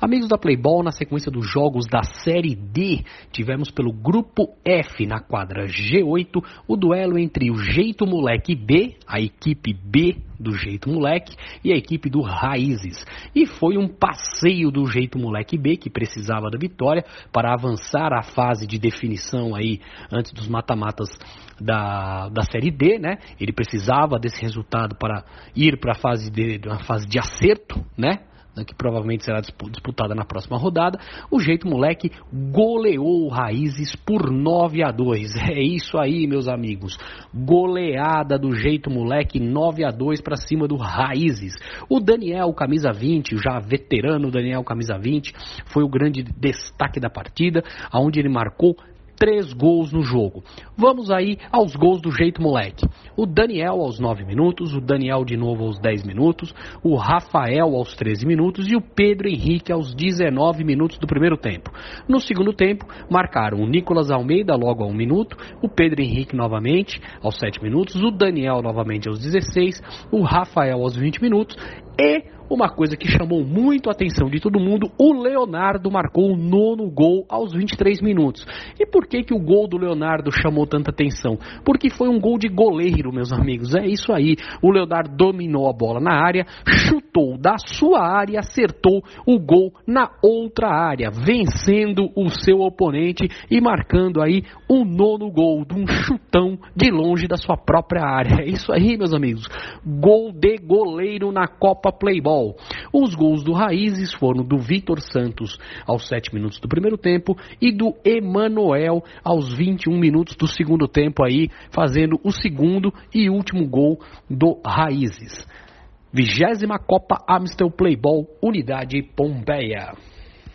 Amigos da Playball, na sequência dos jogos da Série D, tivemos pelo Grupo F, na quadra G8, o duelo entre o Jeito Moleque B, a equipe B do Jeito Moleque, e a equipe do Raízes. E foi um passeio do Jeito Moleque B, que precisava da vitória para avançar à fase de definição aí, antes dos mata-matas da, da Série D, né? Ele precisava desse resultado para ir para a fase de, fase de acerto, né? Né, que provavelmente será disputada na próxima rodada, o Jeito Moleque goleou o Raízes por 9 a 2. É isso aí, meus amigos. Goleada do Jeito Moleque 9 a 2 para cima do Raízes. O Daniel camisa 20, já veterano Daniel camisa 20, foi o grande destaque da partida, aonde ele marcou três gols no jogo. Vamos aí aos gols do jeito moleque. O Daniel aos 9 minutos, o Daniel de novo aos 10 minutos, o Rafael aos 13 minutos e o Pedro Henrique aos 19 minutos do primeiro tempo. No segundo tempo, marcaram o Nicolas Almeida logo a 1 minuto, o Pedro Henrique novamente aos 7 minutos, o Daniel novamente aos 16, o Rafael aos 20 minutos e uma coisa que chamou muito a atenção de todo mundo, o Leonardo marcou o nono gol aos 23 minutos. E por que, que o gol do Leonardo chamou tanta atenção? Porque foi um gol de goleiro, meus amigos. É isso aí. O Leonardo dominou a bola na área, chutou da sua área e acertou o gol na outra área, vencendo o seu oponente e marcando aí o nono gol de um chutão de longe da sua própria área. É isso aí, meus amigos. Gol de goleiro na Copa Playball. Os gols do Raízes foram do Vitor Santos aos 7 minutos do primeiro tempo e do Emanuel aos 21 minutos do segundo tempo aí, fazendo o segundo e último gol do Raízes. Vigésima Copa Amstel Playball, Unidade Pompeia.